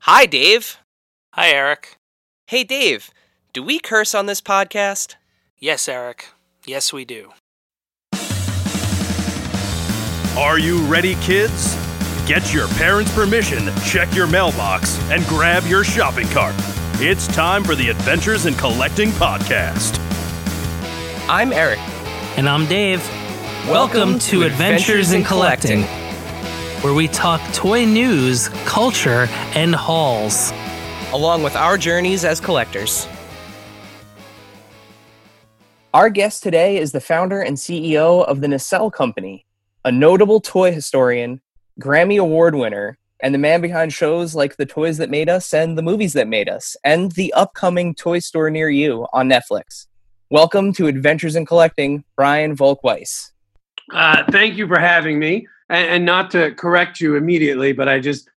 Hi, Dave. Hi, Eric. Hey, Dave. Do we curse on this podcast? Yes, Eric. Yes, we do. Are you ready, kids? Get your parents' permission, check your mailbox, and grab your shopping cart. It's time for the Adventures in Collecting podcast. I'm Eric. And I'm Dave. Welcome to Adventures in Collecting. Where we talk toy news, culture, and hauls. Along with our journeys as collectors. Our guest today is the founder and CEO of the Nacelle Company, a notable toy historian, Grammy Award winner, and the man behind shows like The Toys That Made Us and The Movies That Made Us, and the upcoming Toy Store Near You on Netflix. Welcome to Adventures in Collecting, Brian Volk-Weiss. Uh, thank you for having me. And, and, not to correct you immediately, but I just,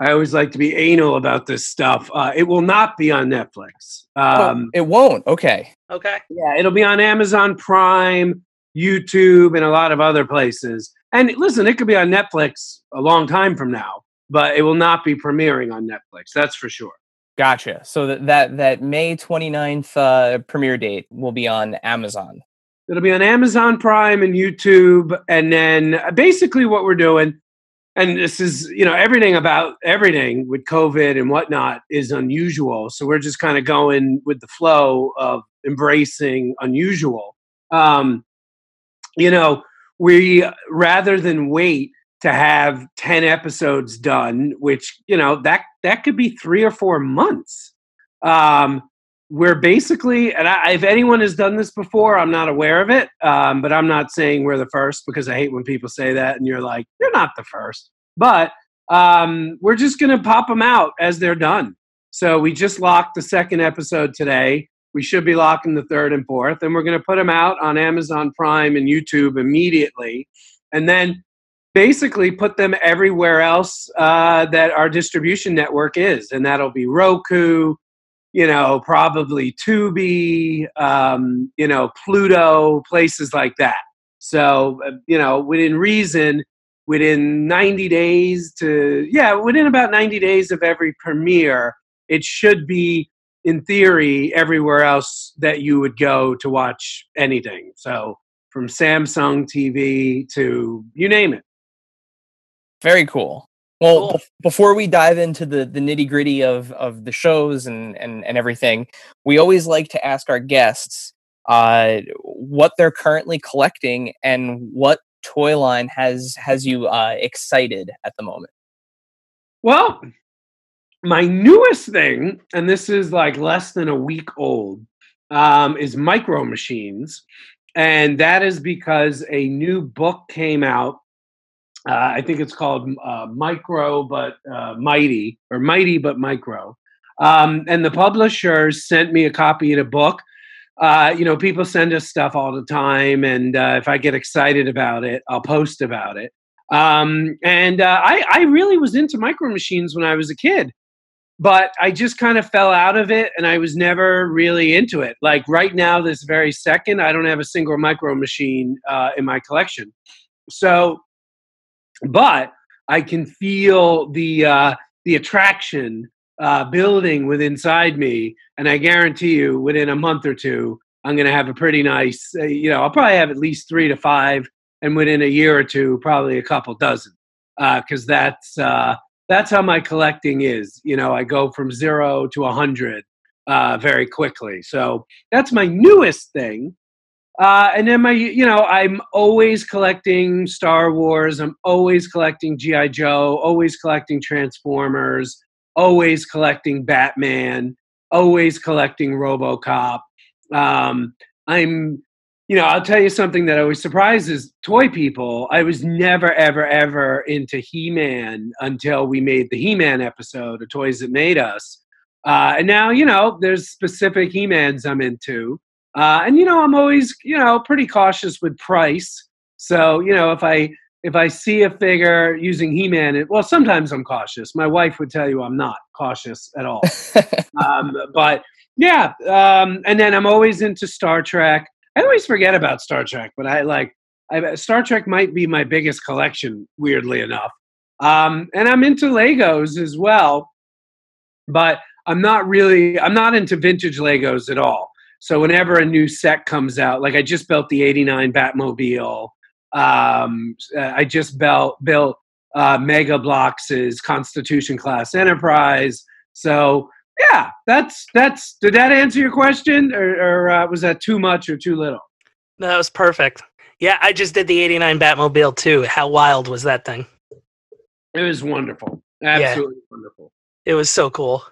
I always like to be anal about this stuff. Uh, it will not be on Netflix. Um, oh, it won't. Okay. Okay. Yeah, it'll be on Amazon Prime, YouTube, and a lot of other places. And listen, it could be on Netflix a long time from now, but it will not be premiering on Netflix. That's for sure. Gotcha. So that that, that May 29th uh, premiere date will be on Amazon. It'll be on Amazon Prime and YouTube. And then basically what we're doing, and this is, you know, everything about everything with COVID and whatnot is unusual. So we're just kind of going with the flow of embracing unusual. Um, you know, we rather than wait to have 10 episodes done, which, you know, that that could be three or four months. Um, we're basically, and I, if anyone has done this before, I'm not aware of it. Um, but I'm not saying we're the first because I hate when people say that and you're like, you're not the first. But um, we're just going to pop them out as they're done. So we just locked the second episode today. We should be locking the third and fourth, and we're going to put them out on Amazon Prime and YouTube immediately. And then basically put them everywhere else uh, that our distribution network is. And that'll be Roku, you know, probably Tubi, um, you know, Pluto, places like that. So, uh, you know, within reason, within 90 days to, yeah, within about 90 days of every premiere, it should be, in theory, everywhere else that you would go to watch anything. So, from Samsung TV to you name it. Very cool. Well, cool. before we dive into the, the nitty gritty of, of the shows and, and, and everything, we always like to ask our guests uh, what they're currently collecting and what toy line has has you uh, excited at the moment. Well, my newest thing, and this is like less than a week old, um, is Micro Machines, and that is because a new book came out uh, I think it's called uh, Micro but uh, Mighty, or Mighty but Micro. Um, and the publishers sent me a copy of the book. Uh, you know, people send us stuff all the time, and uh, if I get excited about it, I'll post about it. Um, and uh, I, I really was into micro machines when I was a kid, but I just kind of fell out of it, and I was never really into it. Like right now, this very second, I don't have a single micro machine in my collection. So but I can feel the uh, the attraction uh, building within inside me, and I guarantee you, within a month or two, I'm going to have a pretty nice. Uh, you know, I'll probably have at least three to five, and within a year or two, probably a couple dozen, because uh, that's uh, that's how my collecting is. You know, I go from zero to a hundred uh, very quickly. So that's my newest thing. Uh, and then my, you know, I'm always collecting Star Wars. I'm always collecting GI Joe. Always collecting Transformers. Always collecting Batman. Always collecting RoboCop. Um, I'm you know, I'll tell you something that always surprises toy people. I was never, ever, ever into He Man until we made the He Man episode of Toys That Made Us. Uh, and now, you know, there's specific He Mans I'm into. Uh, and, you know, I'm always, you know, pretty cautious with price. So, you know, if I if I see a figure using He Man, well, sometimes I'm cautious. My wife would tell you I'm not cautious at all. um, but yeah, um, and then I'm always into Star Trek. I always forget about Star Trek, but I like I, Star Trek might be my biggest collection, weirdly enough. Um, and I'm into Legos as well, but I'm not really I'm not into vintage Legos at all. So whenever a new set comes out, like I just built the '89 Batmobile. Um, I just built built uh, Mega Bloks' Constitution class Enterprise. So yeah, that's that's. Did that answer your question, or, or uh, was that too much or too little? No, that was perfect. Yeah, I just did the '89 Batmobile too. How wild was that thing? It was wonderful, absolutely yeah. wonderful. It was so cool.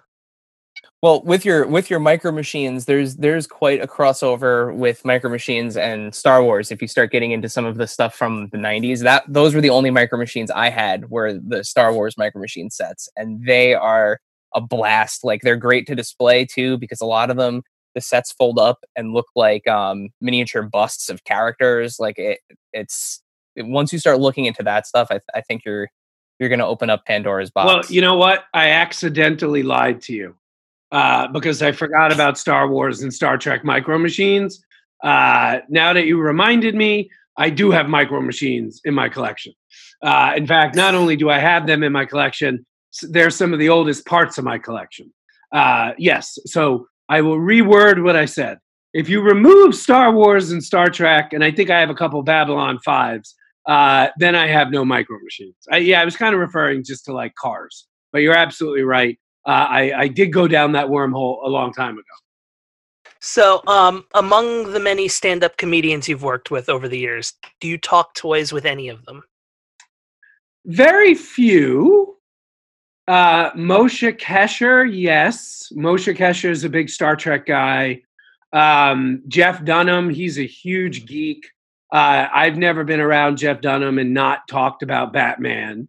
Well, with your with your micro machines, there's there's quite a crossover with micro machines and Star Wars. If you start getting into some of the stuff from the '90s, that those were the only micro machines I had were the Star Wars micro machine sets, and they are a blast. Like they're great to display too because a lot of them the sets fold up and look like um, miniature busts of characters. Like it, it's it, once you start looking into that stuff, I, I think you're you're going to open up Pandora's box. Well, you know what? I accidentally lied to you uh, because I forgot about Star Wars and Star Trek micro machines. Uh, now that you reminded me, I do have micro machines in my collection. Uh, in fact, not only do I have them in my collection, they're some of the oldest parts of my collection. Uh, yes, so I will reword what I said. If you remove Star Wars and Star Trek, and I think I have a couple Babylon fives, uh, then I have no micro machines. I, yeah, I was kind of referring just to like cars, but you're absolutely right. Uh, I, I did go down that wormhole a long time ago. So, um, among the many stand-up comedians you've worked with over the years, do you talk toys with any of them? Very few. Uh, Moshe Kasher, yes. Moshe Kasher is a big Star Trek guy. Um, Jeff Dunham, he's a huge geek. Uh, I've never been around Jeff Dunham and not talked about Batman.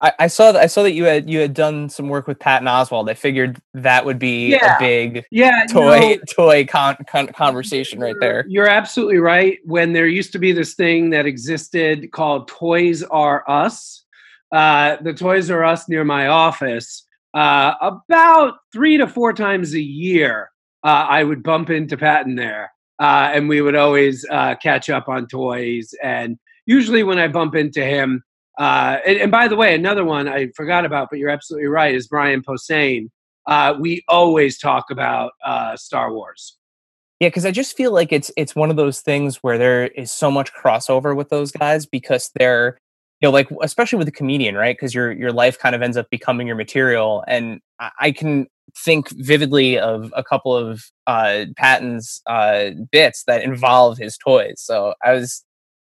I, I, saw that I saw that you had you had done some work with Patton Oswalt. I figured that would be yeah. a big yeah, toy no, toy con, con, conversation right there. You're absolutely right. When there used to be this thing that existed called Toys R Us, uh, the Toys R Us near my office, uh, about three to four times a year, uh, I would bump into Patton there, uh, and we would always uh, catch up on toys. And usually, when I bump into him, uh, and, and, by the way, another one I forgot about, but you're absolutely right, is Brian Posehn. we always talk about Star Wars. Yeah, because I just feel like it's it's one of those things where there is so much crossover with those guys because they're you know like especially with a comedian right because your your life kind of ends up becoming your material and i can think vividly of a couple of uh patton's uh bits that involve his toys so i was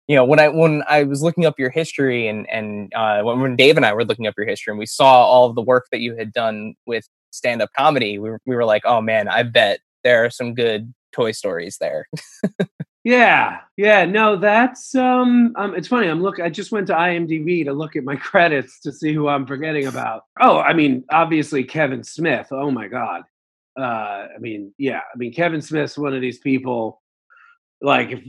you know when i when i was looking up your history and and uh when, when dave and i were looking up your history and we saw all of the work that you had done with stand-up comedy we, we were like oh man i bet there are some good toy stories there Yeah, yeah, no, that's um, um, it's funny. I'm look. I just went to IMDb to look at my credits to see who I'm forgetting about. Oh, I mean, obviously Kevin Smith. Oh my God. Uh, I mean, yeah, I mean Kevin Smith's one of these people. Like,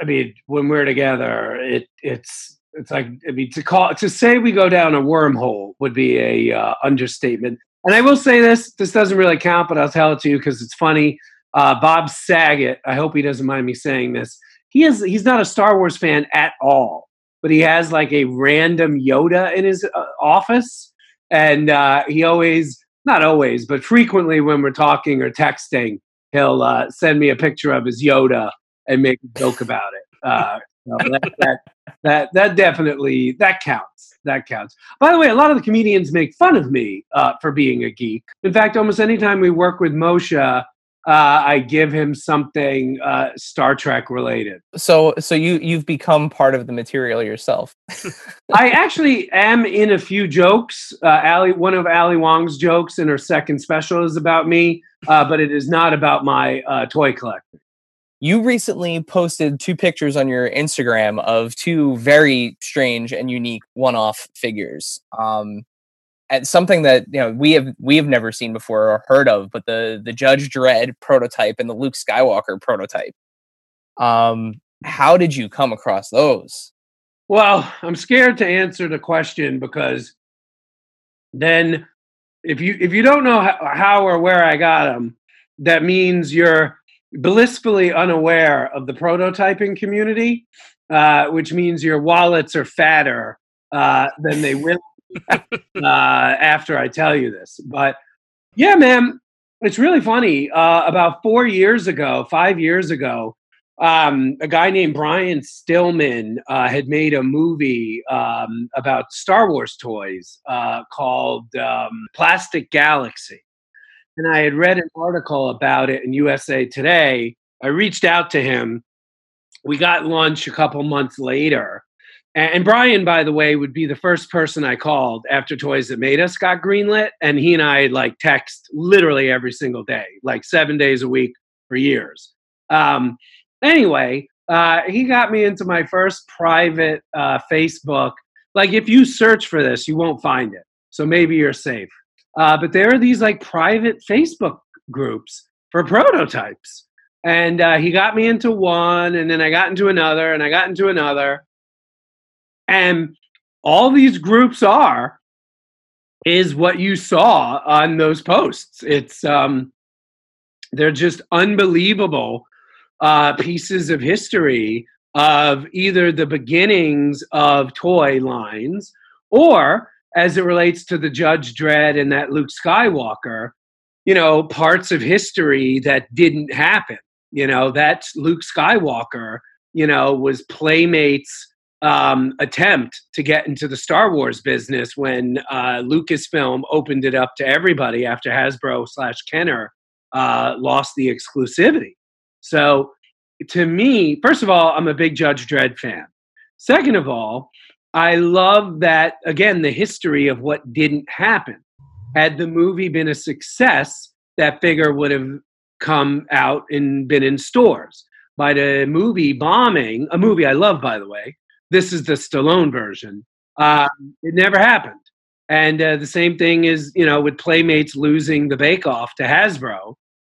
I mean, when we're together, it it's it's like I mean to call to say we go down a wormhole would be a uh, understatement. And I will say this: this doesn't really count, but I'll tell it to you because it's funny uh, Bob Saget. I hope he doesn't mind me saying this. He is he's not a Star Wars fan at all, but he has like a random Yoda in his uh, office, and uh, he always not always, but frequently when we're talking or texting, he'll uh, send me a picture of his Yoda and make a joke about it. Uh, that, that, that, that definitely that counts. That counts. By the way, a lot of the comedians make fun of me uh, for being a geek. In fact, almost anytime we work with Moshe, uh, I give him something uh, Star Trek related. So, so you you've become part of the material yourself. I actually am in a few jokes. Uh, Ali, one of Ali Wong's jokes in her second special is about me, uh, but it is not about my uh, toy collecting. You recently posted two pictures on your Instagram of two very strange and unique one-off figures. Um, and something that you know we have we have never seen before or heard of, but the the Judge Dredd prototype and the Luke Skywalker prototype. Um, how did you come across those? Well, I'm scared to answer the question because then if you if you don't know how, how or where I got them, that means you're blissfully unaware of the prototyping community, uh, which means your wallets are fatter uh, than they will uh, after I tell you this. But yeah, man, it's really funny. Uh, about four years ago, five years ago, um, a guy named Brian Stillman uh, had made a movie um, about Star Wars toys uh, called um, Plastic Galaxy. And I had read an article about it in USA Today. I reached out to him. We got lunch a couple months later. And Brian, by the way, would be the first person I called after Toys That Made Us got greenlit. And he and I like text literally every single day, like seven days a week for years. Um, Anyway, uh, he got me into my first private uh, Facebook. Like, if you search for this, you won't find it. So maybe you're safe. Uh, but there are these like private Facebook groups for prototypes. And uh, he got me into one, and then I got into another, and I got into another. And all these groups are is what you saw on those posts. It's um, they're just unbelievable uh, pieces of history of either the beginnings of toy lines or as it relates to the Judge Dredd and that Luke Skywalker, you know, parts of history that didn't happen. You know, that Luke Skywalker, you know, was Playmates' um, attempt to get into the Star Wars business when uh, Lucasfilm opened it up to everybody after Hasbro slash Kenner uh, lost the exclusivity. So to me, first of all, I'm a big Judge Dredd fan. Second of all, I love that, again, the history of what didn't happen. Had the movie been a success, that figure would have come out and been in stores. By the movie bombing, a movie I love, by the way, this is the Stallone version, uh, it never happened. And uh, the same thing is, you know, with Playmates losing the Bake Off to Hasbro.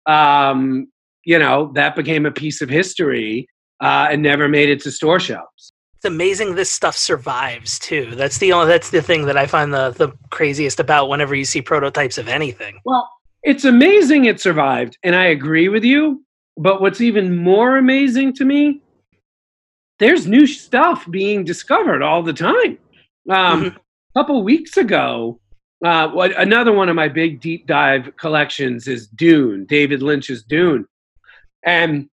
Um, you know, that became a piece of history uh, and never made it to store shelves. It's amazing this stuff survives too. That's the only that's the thing that I find the the craziest about whenever you see prototypes of anything. Well, it's amazing it survived, and I agree with you. But what's even more amazing to me, there's new stuff being discovered all the time. Um, mm-hmm. A couple weeks ago, uh, another one of my big deep dive collections is Dune, David Lynch's Dune. And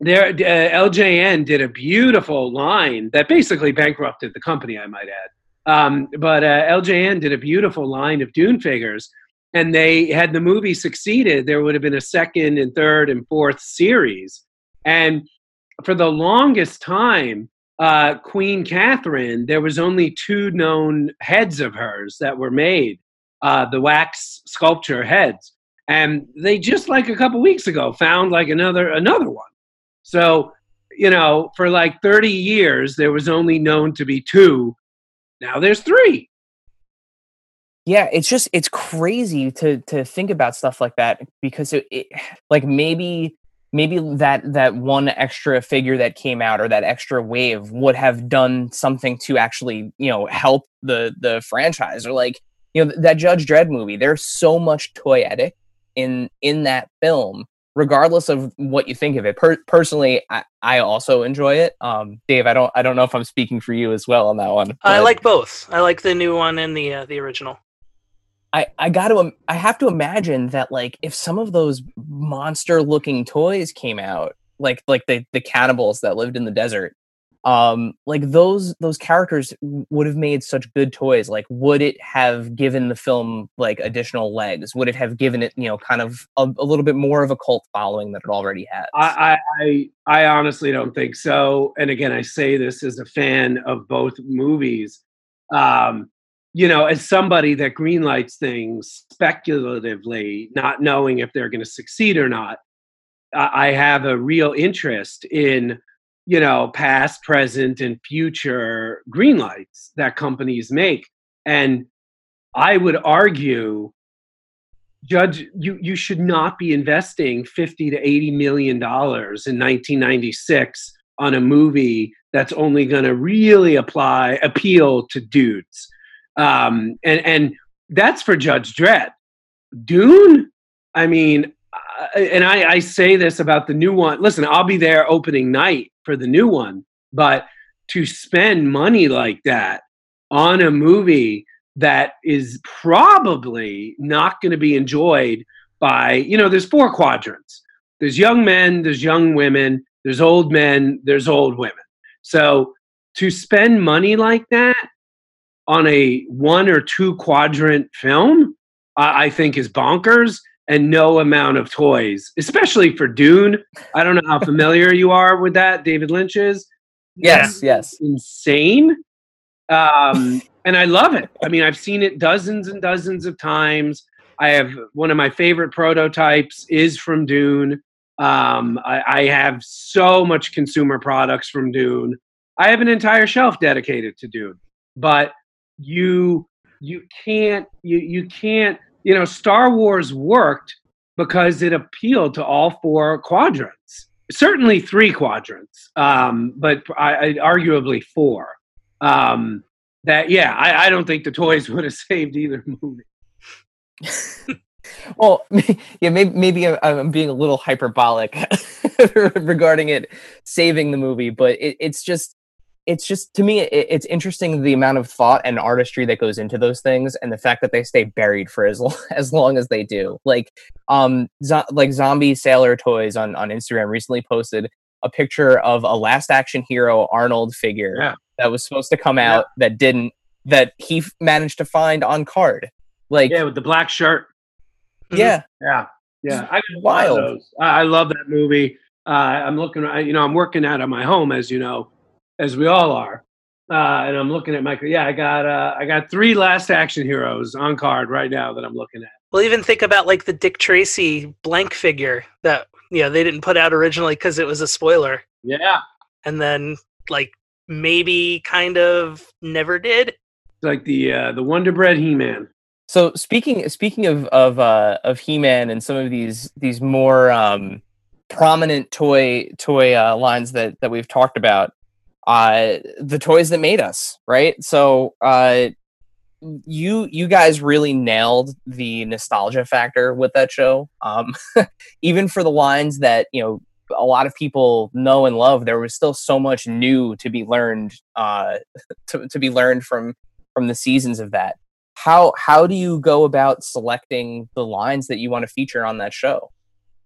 there, uh, LJN did a beautiful line that basically bankrupted the company, I might add. Um, but uh, LJN did a beautiful line of Dune figures, and they had the movie succeeded, there would have been a second and third and fourth series. And for the longest time, uh, Queen Catherine, there was only two known heads of hers that were made, uh, the wax sculpture heads and they just like a couple weeks ago found like another another one so you know for like 30 years there was only known to be two. Now there's three. Yeah it's just it's crazy to to think about stuff like that because it, it like maybe maybe that that one extra figure that came out or that extra wave would have done something to actually you know help the the franchise or like you know that judge dredd movie there's so much toyetic in in that film regardless of what you think of it. Per- personally I, I also enjoy it. Um dave i don't i don't know if i'm speaking for you as well on that one i like both. I like the new one and the uh, the original. I i got to i have to imagine that like if some of those monster looking toys came out like like the the cannibals that lived in the desert um like those those characters would have made such good toys like would it have given the film like additional legs? Would it have given it you know kind of a, a little bit more of a cult following that it already has? I, I i honestly don't think so and again i say this as a fan of both movies um you know as somebody that greenlights things speculatively not knowing if they're going to succeed or not I have a real interest in, you know, past, present, and future green lights that companies make. And I would argue, Judge, you, you should not be investing 50 to 80 million dollars in 1996 on a movie that's only going to really apply appeal to dudes. Um, and and that's for Judge Dredd. Dune, I mean, and I, I say this about the new one. Listen, I'll be there opening night for the new one, but to spend money like that on a movie that is probably not going to be enjoyed by, you know, there's four quadrants. There's young men, there's young women, there's old men, there's old women. So to spend money like that on a one or two quadrant film, I think is bonkers and no amount of toys, especially for Dune. I don't know how familiar you are with that, David Lynch is. Yes, yes. Insane. Um, and I love it. I mean, I've seen it dozens and dozens of times. I have one of my favorite prototypes is from Dune. Um, I, I have so much consumer products from Dune. I have an entire shelf dedicated to Dune. But you you can't you you can't you know Star Wars worked because it appealed to all four quadrants. Certainly three quadrants, um, but I, I, arguably four. Um, that yeah, I, I don't think the toys would have saved either movie. well, yeah, maybe, maybe I'm being a little hyperbolic regarding it saving the movie, but it, it's just it's just to me it, it's interesting the amount of thought and artistry that goes into those things and the fact that they stay buried for as long as long as they do. Like um zo- like zombie sailor toys on on instagram recently posted a picture of a last action hero arnold figure yeah. that was supposed to come out yeah. that didn't that he f- managed to find on card. Like yeah with the black shirt. Yeah. Yeah. Yeah. I wild. i love that movie. Uh, i'm looking I, you know i'm working out of my home as you know as we all are. Uh, and I'm looking at Michael. yeah, I got uh, I got three last action heroes on card right now that I'm looking at. Well, even think about like the Dick Tracy blank figure that you know they didn't put out originally because it was a spoiler. Yeah, and then like maybe kind of never did. like the uh, the Wonder Bread He Man. So speaking speaking of of uh, of He Man and some of these these more um, prominent toy toy uh, lines that that we've talked about, uh, the toys that made us, right? So uh, you you guys really nailed the nostalgia factor with that show. Um, even for the lines that you know a lot of people know and love, there was still so much new to be learned uh, to, to be learned from from the seasons of that. How how do you go about selecting the lines that you want to feature on that show?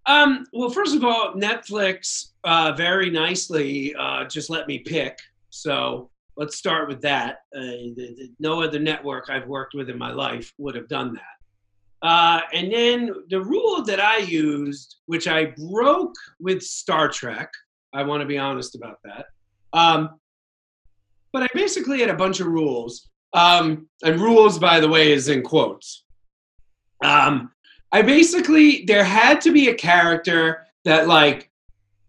Um, well, first of all, Netflix uh, very nicely uh, just let me pick. So let's start with that. Uh, no other network I've worked with in my life would have done that. Uh, and then the rule that I used, which I broke with Star Trek, I want to be honest about that. Um, but I basically had a bunch of rules. Um, and rules, by the way, is in quotes. Um, I basically there had to be a character that like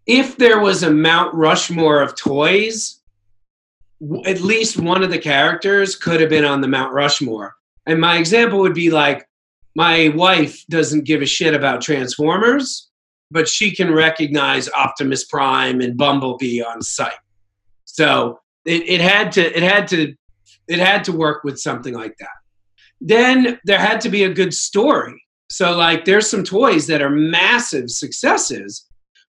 if there was a Mount Rushmore of toys, at least one of the characters could have been on the Mount Rushmore. And my example would be like my wife doesn't give a shit about Transformers, but she can recognize Optimus Prime and Bumblebee on sight. So it, it had to it had to it had to work with something like that. Then there had to be a good story so like there's some toys that are massive successes,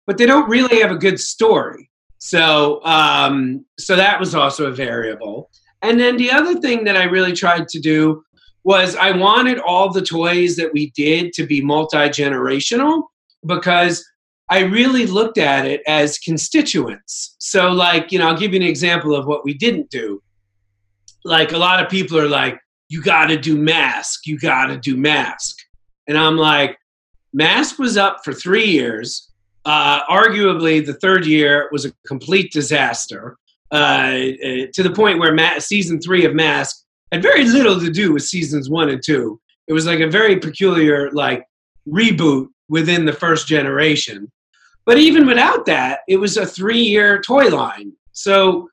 but they don't really have a good story. So um, so that was also a variable. And then the other thing that I really tried to do was I wanted all the toys that we did to be multi-generational because I really looked at it as constituents. So like, you know, I'll give you an example of what we didn't do. Like a lot of people are like, you got to do mask, you got to do mask. And I'm like, Mask was up for three years. Uh, arguably, the third year was a complete disaster uh, uh, to the point where Ma- season three of Mask had very little to do with seasons one and two. It was like a very peculiar like reboot within the first generation. But even without that, it was a three year toy line. So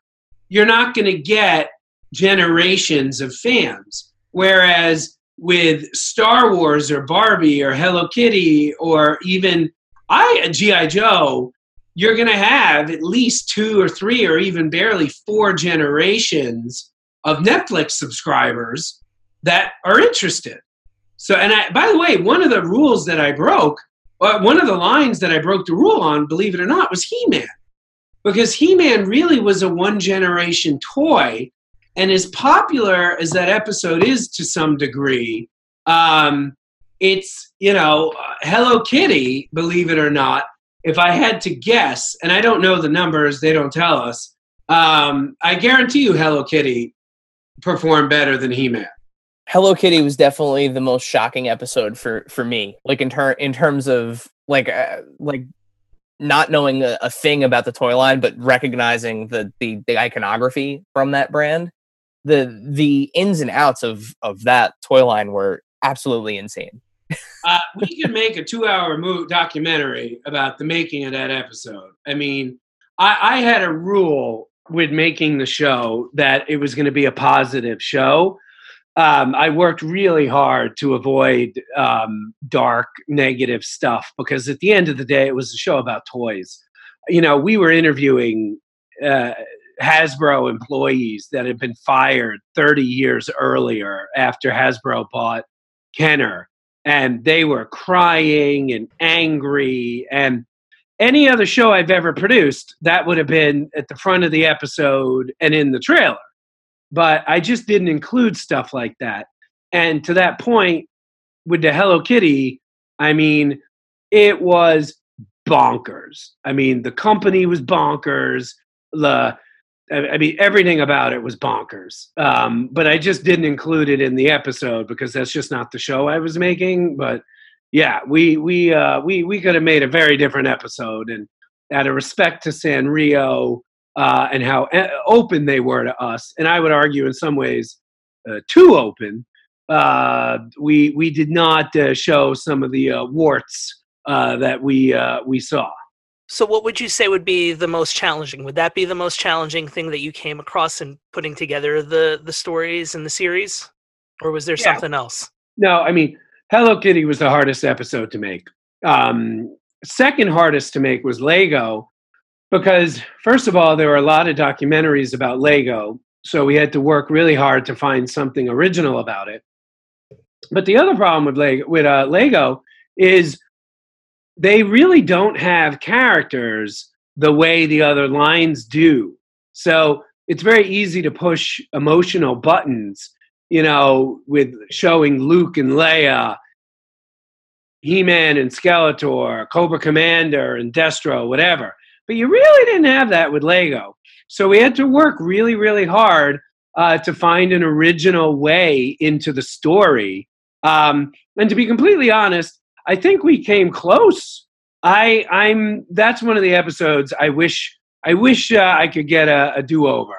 you're not going to get generations of fans. Whereas with Star Wars or Barbie or Hello Kitty or even I GI Joe, you're going to have at least two or three or even barely four generations of Netflix subscribers that are interested. So, and I, by the way, one of the rules that I broke, uh, one of the lines that I broke the rule on, believe it or not, was He Man. Because He Man really was a one generation toy. And as popular as that episode is to some degree, um, it's, you know, Hello Kitty, believe it or not, if I had to guess, and I don't know the numbers, they don't tell us, um, I guarantee you Hello Kitty performed better than He Man. Hello Kitty was definitely the most shocking episode for for me. Like in ter- in terms of like uh, like not knowing a, a, thing about the toy line, but recognizing the, the the iconography from that brand. The the ins and outs of of that toy line were absolutely insane uh, we could make a two-hour documentary about the making of that episode. I mean, I, I had a rule with making the show that it was going to be a positive show. Um, I worked really hard to avoid um, dark, negative stuff because at the end of the day, it was a show about toys. You know, we were interviewing uh, Hasbro employees that had been fired 30 years earlier after Hasbro bought Kenner and they were crying and angry and any other show I've ever produced, that would have been at the front of the episode and in the trailer. But I just didn't include stuff like that. And to that point, with the Hello Kitty, I mean, it was bonkers. I mean, the company was bonkers. The I mean, everything about it was bonkers. Um, but I just didn't include it in the episode because that's just not the show I was making. But yeah, we we uh, we we could have made a very different episode. And out of respect to Sanrio uh, and how uh, open they were to us, and I would argue in some ways uh, too open, uh, we we did not uh, show some of the warts that we we saw. So, what would you say would be the most challenging? Would that be the most challenging thing that you came across in putting together the the stories in the series, or was there yeah. something else? No, I mean, Hello Kitty was the hardest episode to make. Um, second hardest to make was Lego, because first of all, there were a lot of documentaries about Lego, so we had to work really hard to find something original about it. But the other problem with Lego, with uh, Lego is they really don't have characters the way the other lines do. So it's very easy to push emotional buttons, you know, with showing Luke and Leia, He Man and Skeletor, Cobra Commander and Destro, whatever. But you really didn't have that with Lego. So we had to work really, really hard uh, to find an original way into the story. Um, and to be completely honest, I think we came close. I I'm that's one of the episodes I wish I wish uh, I could get a, a do over.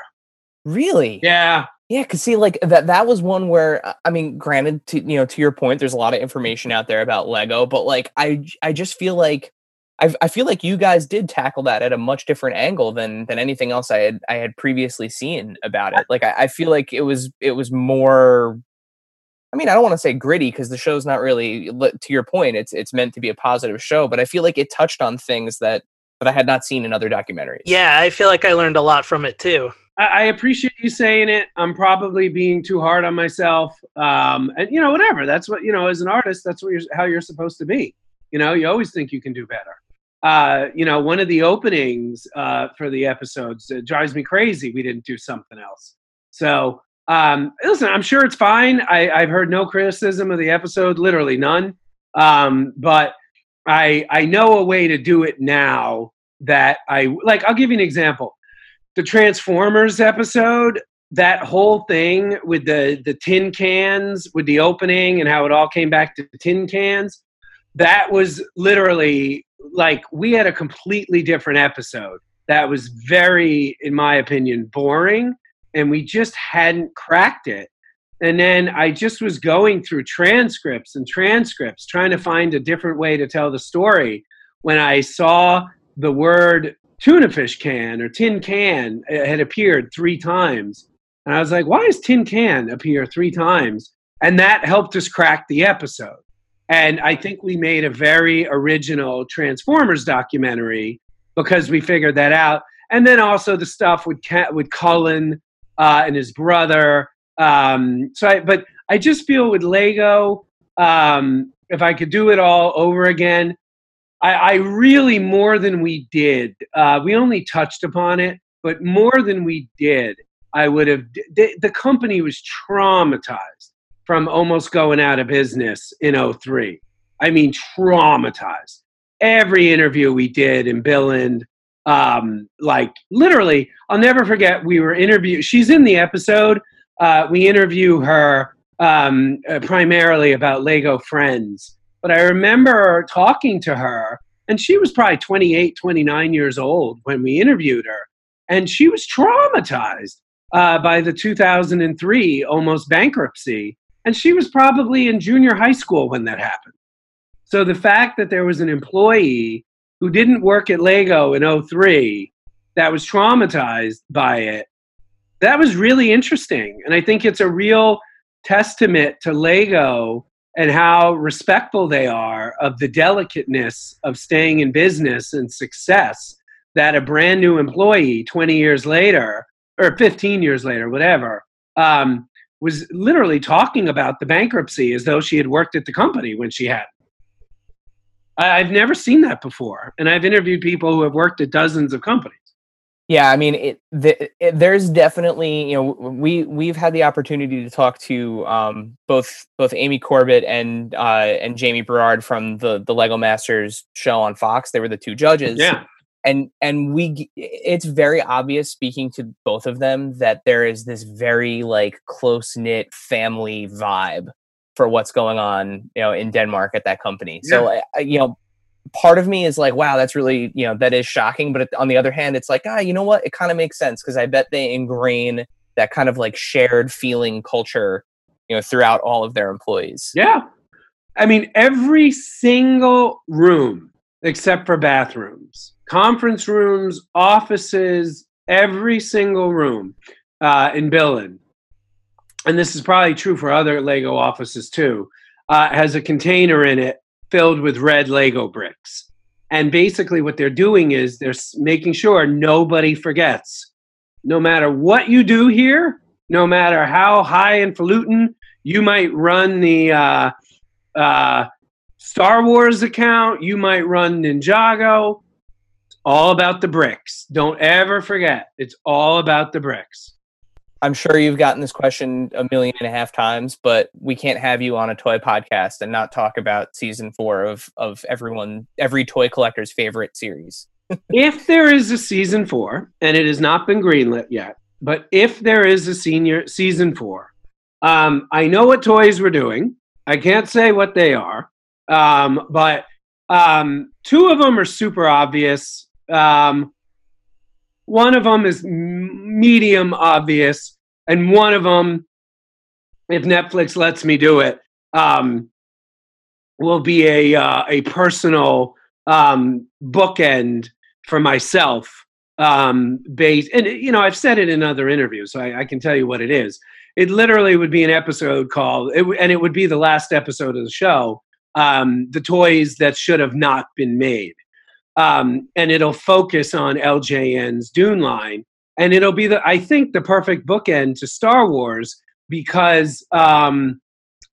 Really? Yeah. Yeah, cause see, like that that was one where uh, I mean, granted, to you know, to your point, there's a lot of information out there about Lego, but like I I just feel like I I feel like you guys did tackle that at a much different angle than than anything else I had I had previously seen about it. Like I, I feel like it was it was more I mean, I don't want to say gritty because the show's not really to your point. It's it's meant to be a positive show, but I feel like it touched on things that that I had not seen in other documentaries. Yeah, I feel like I learned a lot from it too. I, I appreciate you saying it. I'm probably being too hard on myself, um, and you know, whatever. That's what you know. As an artist, that's what you're, how you're supposed to be. You know, you always think you can do better. Uh, you know, one of the openings uh, for the episodes drives me crazy. We didn't do something else. So um, listen, I'm sure it's fine. I, I've heard no criticism of the episode, literally none. Um, but I I know a way to do it now that I like. I'll give you an example. The Transformers episode, that whole thing with the the tin cans, with the opening and how it all came back to the tin cans, that was literally like we had a completely different episode. That was very, in my opinion, boring and we just hadn't cracked it. And then I just was going through transcripts and transcripts trying to find a different way to tell the story when I saw the word tuna fish can or tin can had appeared three times. And I was like, why does tin can appear three times? And that helped us crack the episode. And I think we made a very original Transformers documentary because we figured that out. And then also the stuff with with Cullen uh, and his brother. Um, so, I, but I just feel with Lego, um, if I could do it all over again, I, I really more than we did. Uh, we only touched upon it, but more than we did, I would have. The, company was traumatized from almost going out of business in 03. I mean, traumatized. Every interview we did in Billund, um, like literally, I'll never forget. We were interviewed. She's in the episode. Uh, we interview her um, uh, primarily about Lego Friends. But I remember talking to her, and she was probably 28, 29 years old when we interviewed her. And she was traumatized uh, by the 2003 almost bankruptcy. And she was probably in junior high school when that happened. So the fact that there was an employee who didn't work at Lego in 03 that was traumatized by it, that was really interesting. And I think it's a real testament to Lego and how respectful they are of the delicateness of staying in business and success that a brand new employee 20 years later or 15 years later whatever um, was literally talking about the bankruptcy as though she had worked at the company when she had i've never seen that before and i've interviewed people who have worked at dozens of companies yeah, I mean, it, the, it, there's definitely you know we we've had the opportunity to talk to um, both both Amy Corbett and uh, and Jamie Berard from the the Lego Masters show on Fox. They were the two judges. Yeah, and and we it's very obvious speaking to both of them that there is this very like close knit family vibe for what's going on you know in Denmark at that company. Yeah. So uh, you know part of me is like, wow, that's really, you know, that is shocking. But on the other hand, it's like, ah, you know what? It kind of makes sense because I bet they ingrain that kind of like shared feeling culture, you know, throughout all of their employees. Yeah. I mean, every single room except for bathrooms, conference rooms, offices, every single room uh, in Billund, and this is probably true for other Lego offices too, uh, has a container in it filled with red Lego bricks. And basically, what they're doing is they're making sure nobody forgets. No matter what you do here, no matter how high and falutin you might run the uh, uh, Star Wars account, you might run Ninjago. It's all about the bricks. Don't ever forget, it's all about the bricks. I'm sure you've gotten this question a million and a half times, but we can't have you on a toy podcast and not talk about season four of of everyone every toy collector's favorite series. if there is a season four, and it has not been greenlit yet, but if there is a senior season four, um, I know what toys we're doing. I can't say what they are, um, but um, two of them are super obvious. Um, one of them is medium obvious, and one of them, if Netflix lets me do it, um, will be a uh, a personal um, bookend for myself. Um, based, and you know, I've said it in other interviews, so I, I can tell you what it is. It literally would be an episode called, it, and it would be the last episode of the show. Um, the toys that should have not been made um, and it'll focus on LJN's Dune line, and it'll be the I think the perfect bookend to Star Wars because um,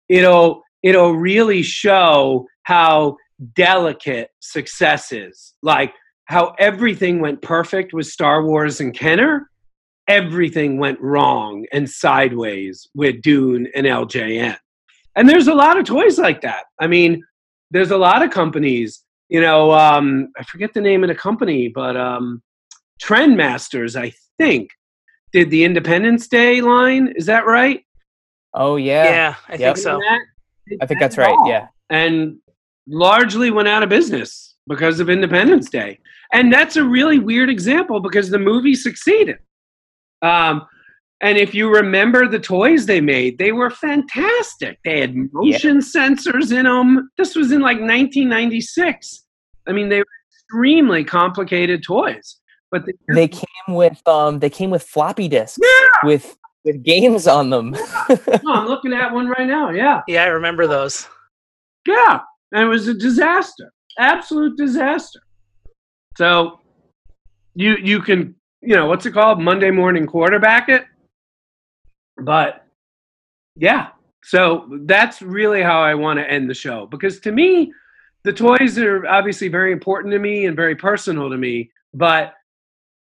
it'll it'll really show how delicate success is, like how everything went perfect with Star Wars and Kenner, everything went wrong and sideways with Dune and LJN. And there's a lot of toys like that. I mean, there's a lot of companies you know, um, I forget the name of the company, but um, Trendmasters, I think, did the Independence Day line. Is that right? Oh yeah, yeah, I yep. think so. That, I think that's right. Yeah, and largely went out of business because of Independence Day, and that's a really weird example because the movie succeeded. Um, and if you remember the toys they made, they were fantastic. They had motion yeah. sensors in them. This was in like 1996. I mean, they were extremely complicated toys. But they, They came with um they came with floppy disks yeah, with with games on them. no, I'm looking at one right now. Yeah, Yeah, I remember those. yeah, and it was a disaster, absolute disaster. So you you can you know what's it called Monday morning quarterback it, but yeah. So that's really how I want to end the show because to me, the toys are obviously very important to me and very personal to me, but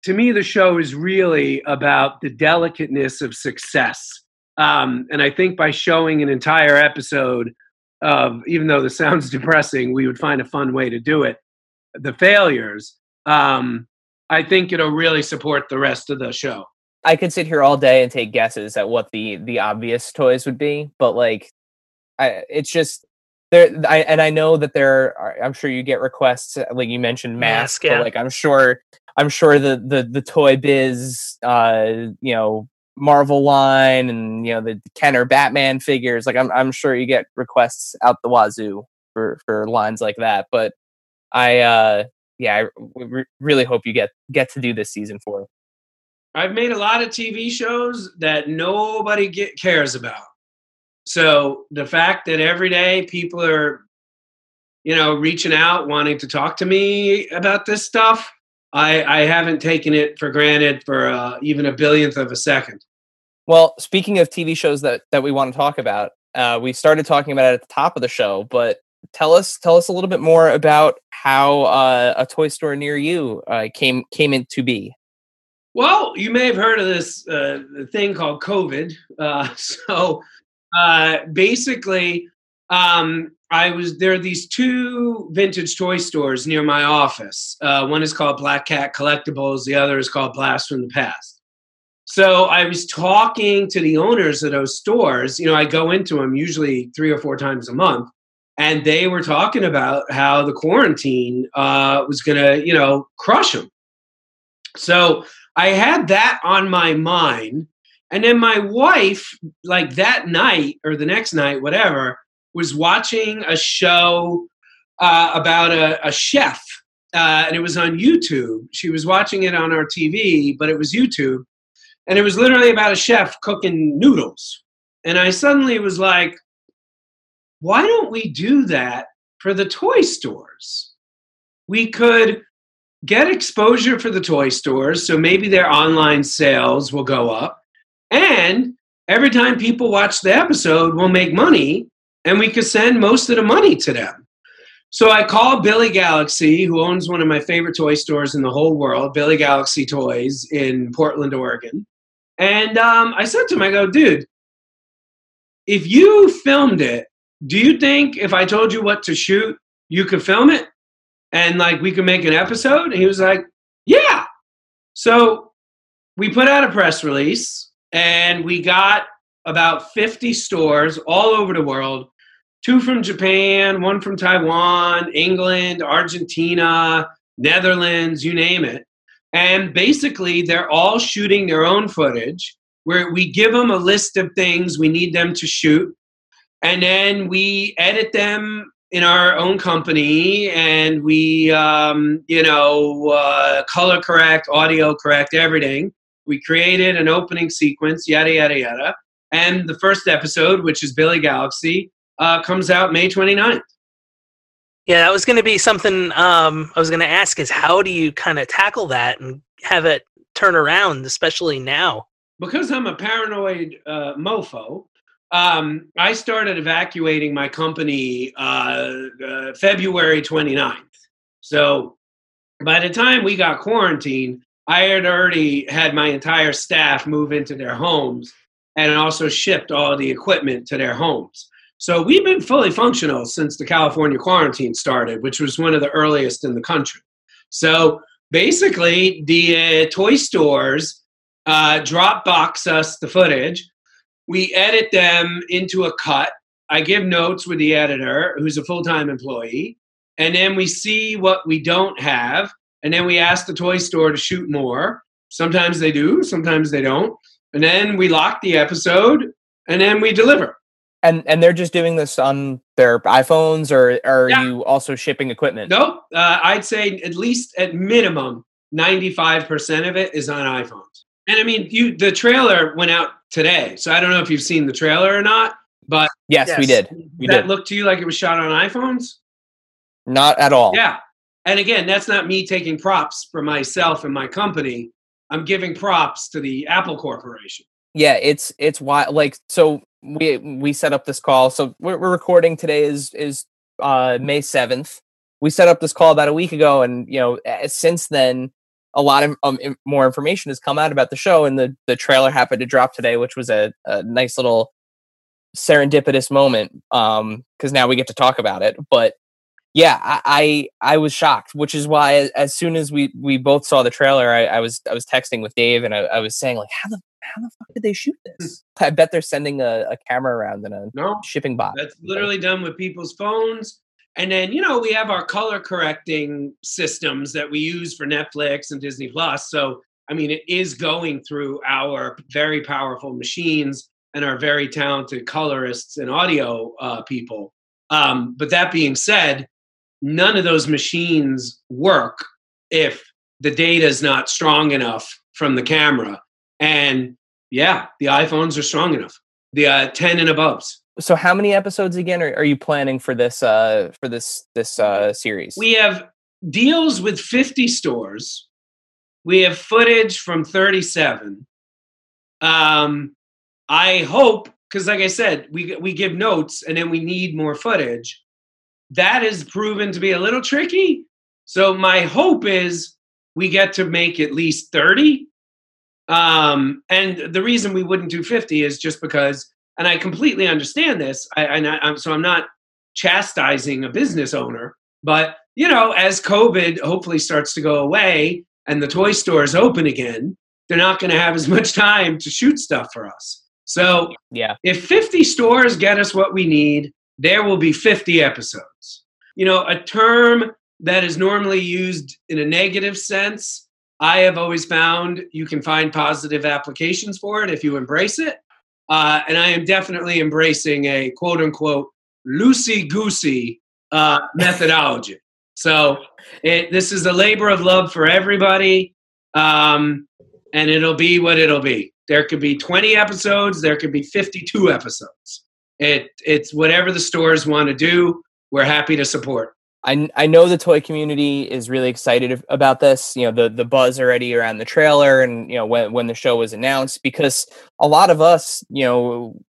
to me, the show is really about the delicateness of success. Um, and I think by showing an entire episode of, even though this sounds depressing, we would find a fun way to do it, the failures, um, I think it'll really support the rest of the show. I could sit here all day and take guesses at what the the obvious toys would be, but like, I it's just there. I and I know that there. Are, I'm sure you get requests, uh, like you mentioned, mask. Mask, yeah. But like, I'm sure, I'm sure the the the Toy Biz, uh, you know, Marvel line, and you know the Kenner Batman figures. Like, I'm I'm sure you get requests out the wazoo for for lines like that. But I, uh yeah, I re- really hope you get get to do this season four. I've made a lot of TV shows that nobody get, cares about. So the fact that every day people are, you know, reaching out, wanting to talk to me about this stuff, I, I haven't taken it for granted for uh, even a billionth of a second. Well, speaking of TV shows that that we want to talk about, uh, we started talking about it at the top of the show, but tell us tell us a little bit more about how uh, a toy store near you uh, came came into be. Well, you may have heard of this uh, thing called COVID. Uh, so uh, basically, um, I was there are these two vintage toy stores near my office. Uh, one is called Black Cat Collectibles. The other is called Blast from the Past. So I was talking to the owners of those stores. You know, I go into them usually three or four times a month, and they were talking about how the quarantine uh, was going to, you know, crush them. So I had that on my mind. And then my wife, like that night or the next night, whatever, was watching a show uh, about a, a chef. Uh, and it was on YouTube. She was watching it on our TV, but it was YouTube. And it was literally about a chef cooking noodles. And I suddenly was like, why don't we do that for the toy stores? We could get exposure for the toy stores, so maybe their online sales will go up. And every time people watch the episode, we'll make money and we could send most of the money to them. So I called Billy Galaxy, who owns one of my favorite toy stores in the whole world, Billy Galaxy Toys in Portland, Oregon. And um, I said to him, I go, dude, if you filmed it, do you think if I told you what to shoot, you could film it? And like we could make an episode? And he was like yeah. So we put out a press release and we got about 50 stores all over the world. Two from japan one from taiwan england argentina netherlands you name it. And basically they're all shooting their own footage where we give them a list of things we need them to shoot and then we edit them in our own company and we um, you know uh, color correct audio correct everything. We created an opening sequence yada yada yada. And the first episode which is billy galaxy uh, comes out may 29th Yeah, that was going to be something um, I was going to ask is how do you kind of tackle that and have it turn around, especially now? because i'm a paranoid uh, mofo um, I started evacuating my company uh, uh, February 29th. So by the time we got quarantined, I had already had my entire staff move into their homes and also shipped all the equipment to their homes. So we've been fully functional since the California quarantine started, which was one of the earliest in the country. So basically, the uh, toy stores uh, drop box us the footage we edit them into a cut. I give notes with the editor, who's a full time employee, and then we see what we don't have, and then we ask the toy store to shoot more. Sometimes they do, sometimes they don't. And then we lock the episode, and then we deliver. And and they're just doing this on their iPhones, or are Yeah. you also shipping equipment? Nope. Uh, I'd say at least at minimum, 95% of it is on iPhones. And I mean, you the trailer went out today. So I don't know if you've seen the trailer or not, but Yes, we did. We that did. looked to you like it was shot on iPhones? Not at all. Yeah. And again, that's not me taking props for myself and my company. I'm giving props to the Apple Corporation. yeah it's it's why like so we we set up this call so we're, we're recording today is is uh may 7th we set up this call about a week ago and you know since then a lot of um, more information has come out about the show and the the trailer happened to drop today which was a, a nice little serendipitous moment um because now we get to talk about it. But yeah I, I i was shocked which is why as, as soon as we we both saw the trailer i, I was i was texting with dave and I, I was saying like how the how the fuck did they shoot this? I bet they're sending a, a camera around in a No, shipping box. That's literally done with people's phones. And then, you know, we have our color correcting systems that we use for Netflix and Disney Plus. So, I mean, it is going through our very powerful machines and our very talented colorists and audio uh, people. Um, but that being said, none of those machines work if the data is not strong enough from the camera. And yeah, the iPhones are strong enough. The uh, 10 and aboves. So how many episodes again are, are you planning for this uh for this this uh series We have deals with 50 stores. We have footage from 37. Um, I hope, because like I said, we we give notes and then we need more footage. That is proven to be a little tricky. So my hope is we get to make at least 30. Um, and the reason we wouldn't do 50 is just because, and I completely understand this. I, I, I'm so I'm not chastising a business owner, but you know, as COVID hopefully starts to go away and the toy stores open again, they're not going to have as much time to shoot stuff for us. So yeah if 50 stores get us what we need, there will be 50 episodes. You know, a term that is normally used in a negative sense, I have always found you can find positive applications for it if you embrace it. Uh, and I am definitely embracing a quote unquote loosey goosey uh, methodology. So it, this is a labor of love for everybody. Um, and it'll be what it'll be. There could be 20 episodes, there could be 52 episodes. It it's whatever the stores want to do, we're happy to support. I, I know the toy community is really excited about this. You know, the the buzz already around the trailer, and you know when when the show was announced, because a lot of us, you know,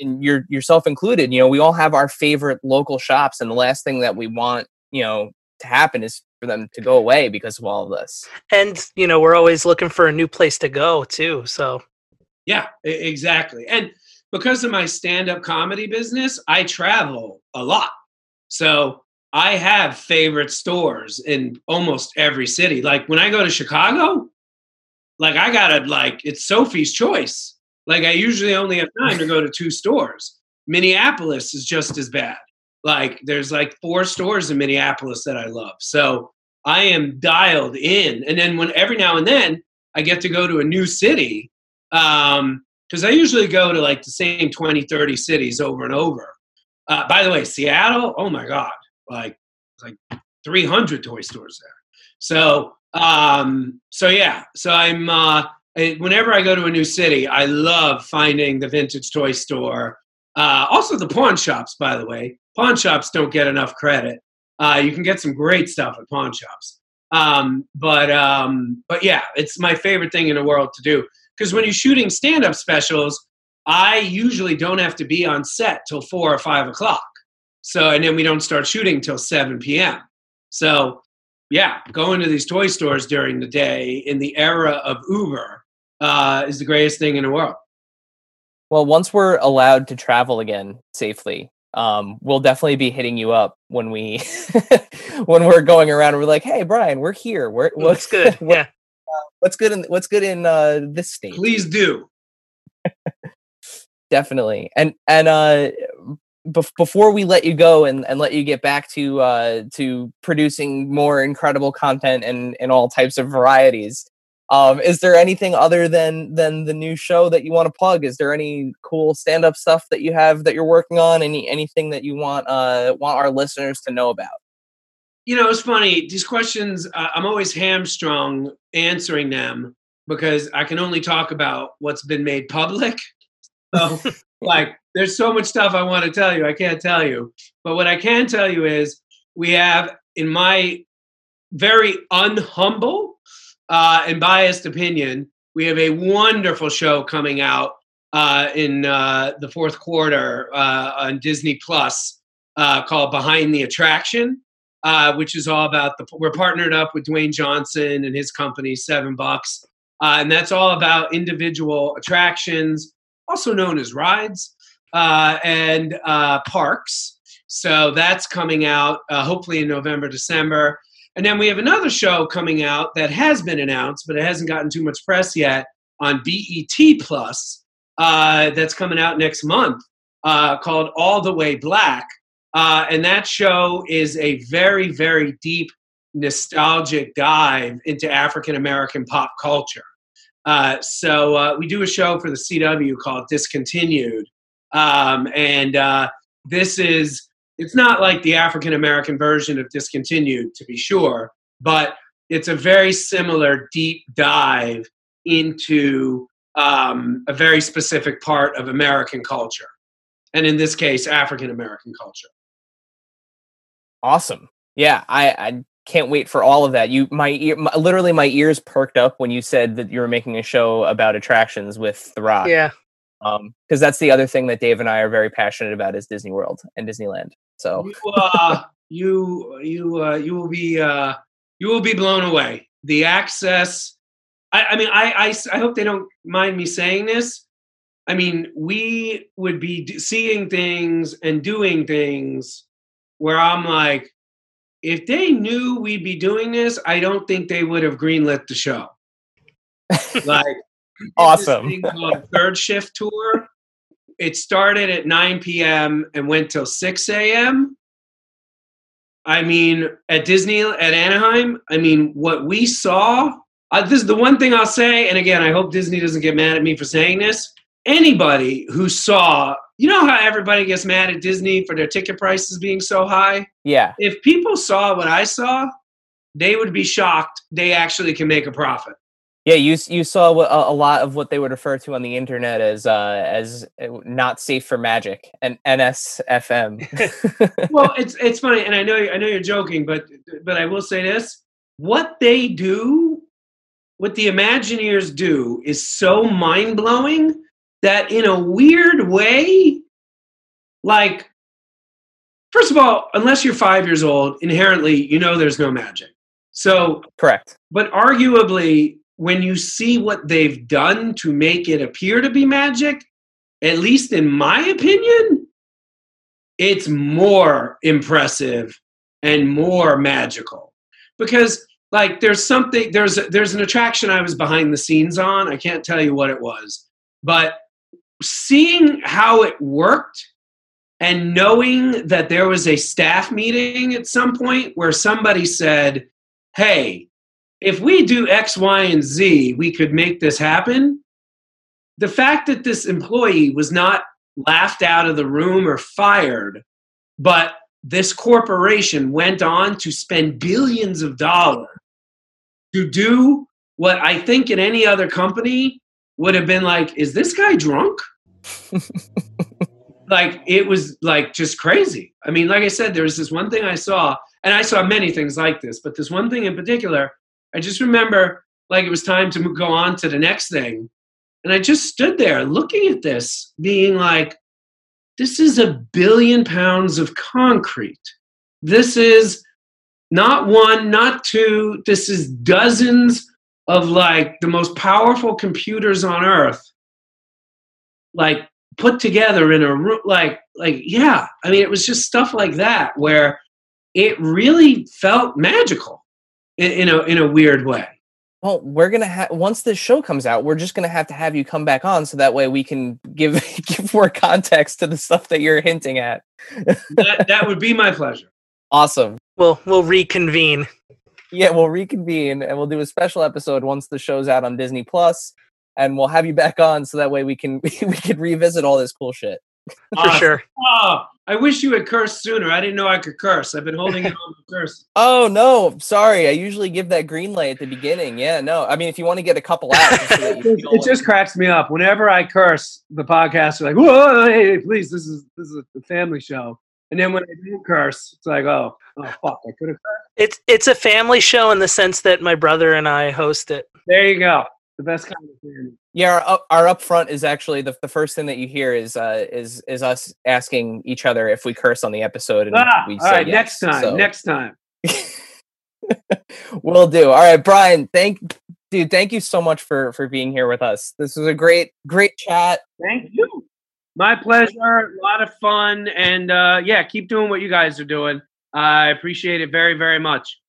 and your yourself included, you know, we all have our favorite local shops, and the last thing that we want, you know, to happen is for them to go away because of all of this. And you know, we're always looking for a new place to go too. So Yeah, exactly. And because of my stand-up comedy business, I travel a lot. So I have favorite stores in almost every city. Like when I go to Chicago, like I gotta like it's Sophie's choice. Like I usually only have time to go to two stores. Minneapolis is just as bad. Like there's like four stores in Minneapolis that I love. So I am dialed in. And then when every now and then I get to go to a new city, um, because I usually go to like the same 20, 30 cities over and over. Uh, by the way, Seattle, oh my God, like like 300 toy stores there. So um, so yeah, so I'm uh, eh, whenever I go to a new city, I love finding the vintage toy store. Uh, also, the pawn shops, by the way, pawn shops don't get enough credit. Uh, you can get some great stuff at pawn shops. Um, but um, but yeah, it's my favorite thing in the world to do because when you're shooting stand-up specials, I usually don't have to be on set till four or five o'clock. So and then we don't start shooting till seven p.m. So yeah, going to these toy stores during the day in the era of Uber uh, is the greatest thing in the world. Well, once we're allowed to travel again safely, um, we'll definitely be hitting you up when we when we're going around. and We're like, "Hey, Brian, we're here. We're looks good. what- Yeah. what's good in what's good in uh, this state?" Please do. definitely and and uh bef- before we let you go and, and let you get back to uh to producing more incredible content and and all types of varieties Um, is there anything other than than the new show that you want to plug? Is there any cool stand up stuff that you have that you're working on? Any anything that you want uh want our listeners to know about? You know, it's funny. These questions, uh, I'm always hamstrung answering them because I can only talk about what's been made public. So, like, there's so much stuff I want to tell you. I can't tell you. But what I can tell you is we have, in my very unhumble uh, and biased opinion, we have a wonderful show coming out uh, in uh, the fourth quarter uh, on Disney Plus uh, called Behind the Attraction, uh, which is all about the. We're partnered up with Dwayne Johnson and his company, Seven Bucks, and that's all about individual attractions, also known as rides and parks. So that's coming out hopefully in November, December. And then we have another show coming out that has been announced, but it hasn't gotten too much press yet on BET Plus. Uh, that's coming out next month uh, called All the Way Black. Uh, and that show is a very, very deep, nostalgic dive into African American pop culture. Uh, so uh, we do a show for the CW called Discontinued. Um, and uh, this is it's not like the African American version of Discontinued, to be sure, but it's a very similar deep dive into um, a very specific part of American culture, and in this case, African American culture. Awesome. Yeah, I, I can't wait for all of that. You, my, ear, my, literally, my ears perked up when you said that you were making a show about attractions with The Rock. Yeah. Um, because that's the other thing that Dave and I are very passionate about is Disney World and Disneyland. So you uh, you you uh, you will be uh, you will be blown away. The access. I, I mean, I, I I hope they don't mind me saying this. I mean, we would be seeing things and doing things where I'm like, if they knew we'd be doing this, I don't think they would have greenlit the show. like, awesome. third shift tour it started at 9 p.m. and went till 6 a.m. I mean, at Disney, at Anaheim, I mean, what we saw, uh, this is the one thing I'll say, and again, I hope Disney doesn't get mad at me for saying this. Anybody who saw, you know how everybody gets mad at Disney for their ticket prices being so high? Yeah. If people saw what I saw, they would be shocked they actually can make a profit. Yeah, you you saw a, a, lot of what they would refer to on the internet as uh, as uh, not safe for magic and NSFM. well, it's it's funny, and I know I know you're joking, but but I will say this: what they do, what the Imagineers do, is so mind blowing that in a weird way, like first of all, unless you're five years old, inherently you know there's no magic. So correct, but arguably when you see what they've done to make it appear to be magic, at least in my opinion, it's more impressive and more magical. Because like there's something there's there's an attraction I was behind the scenes on. I can't tell you what it was, but seeing how it worked and knowing that there was a staff meeting at some point where somebody said, "Hey, if we do X, Y, and Z, we could make this happen. The fact that this employee was not laughed out of the room or fired, but this corporation went on to spend billions of dollars to do what I think in any other company would have been like, is this guy drunk? like it was like just crazy. I mean, like I said, there was this one thing I saw, and I saw many things like this, but this one thing in particular I just remember like it was time to go on to the next thing. And I just stood there looking at this, being like, this is a billion pounds of concrete. This is not one, not two, this is dozens of like the most powerful computers on earth, like put together in a room. Like, like, yeah, I mean, it was just stuff like that where it really felt magical in, in a in a weird way. Well, we're gonna have once this show comes out, we're just gonna have to have you come back on so that way we can give give more context to the stuff that you're hinting at. that that would be my pleasure. Awesome. We'll we'll reconvene. Yeah, we'll reconvene and we'll do a special episode once the show's out on Disney Plus, and we'll have you back on so that way we can we can revisit all this cool shit. For Awesome. sure. Oh, I wish you had cursed sooner. I didn't know I could curse. I've been holding it on to curse. Oh no, sorry. I usually give that green light at the beginning. Yeah, no. I mean, if you want to get a couple out, just so It, feel it just cracks me up. Whenever I curse, the podcast are like, "Whoa, hey, please, this is this is a family show." And then when I do curse, it's like, "Oh, oh fuck, I could have." It's it's a family show in the sense that my brother and I host it. There you go. The best kind of family. Yeah, our up, our upfront is actually the, the first thing that you hear is uh is is us asking each other if we curse on the episode, and Ah, we all right, yes. next time. So, Next time. we'll do. All right, Brian. Thank dude. Thank you so much for for being here with us. This was a great great chat. Thank you. My pleasure. A lot of fun, and uh, yeah, keep doing what you guys are doing. I appreciate it very, very much.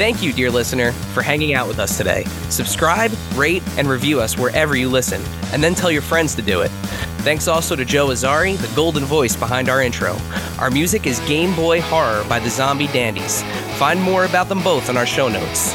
Thank you, dear listener, for hanging out with us today. Subscribe, rate, and review us wherever you listen, and then tell your friends to do it. Thanks also to Joe Azari, the golden voice behind our intro. Our music is Game Boy Horror by the Zombie Dandies. Find more about them both in our show notes.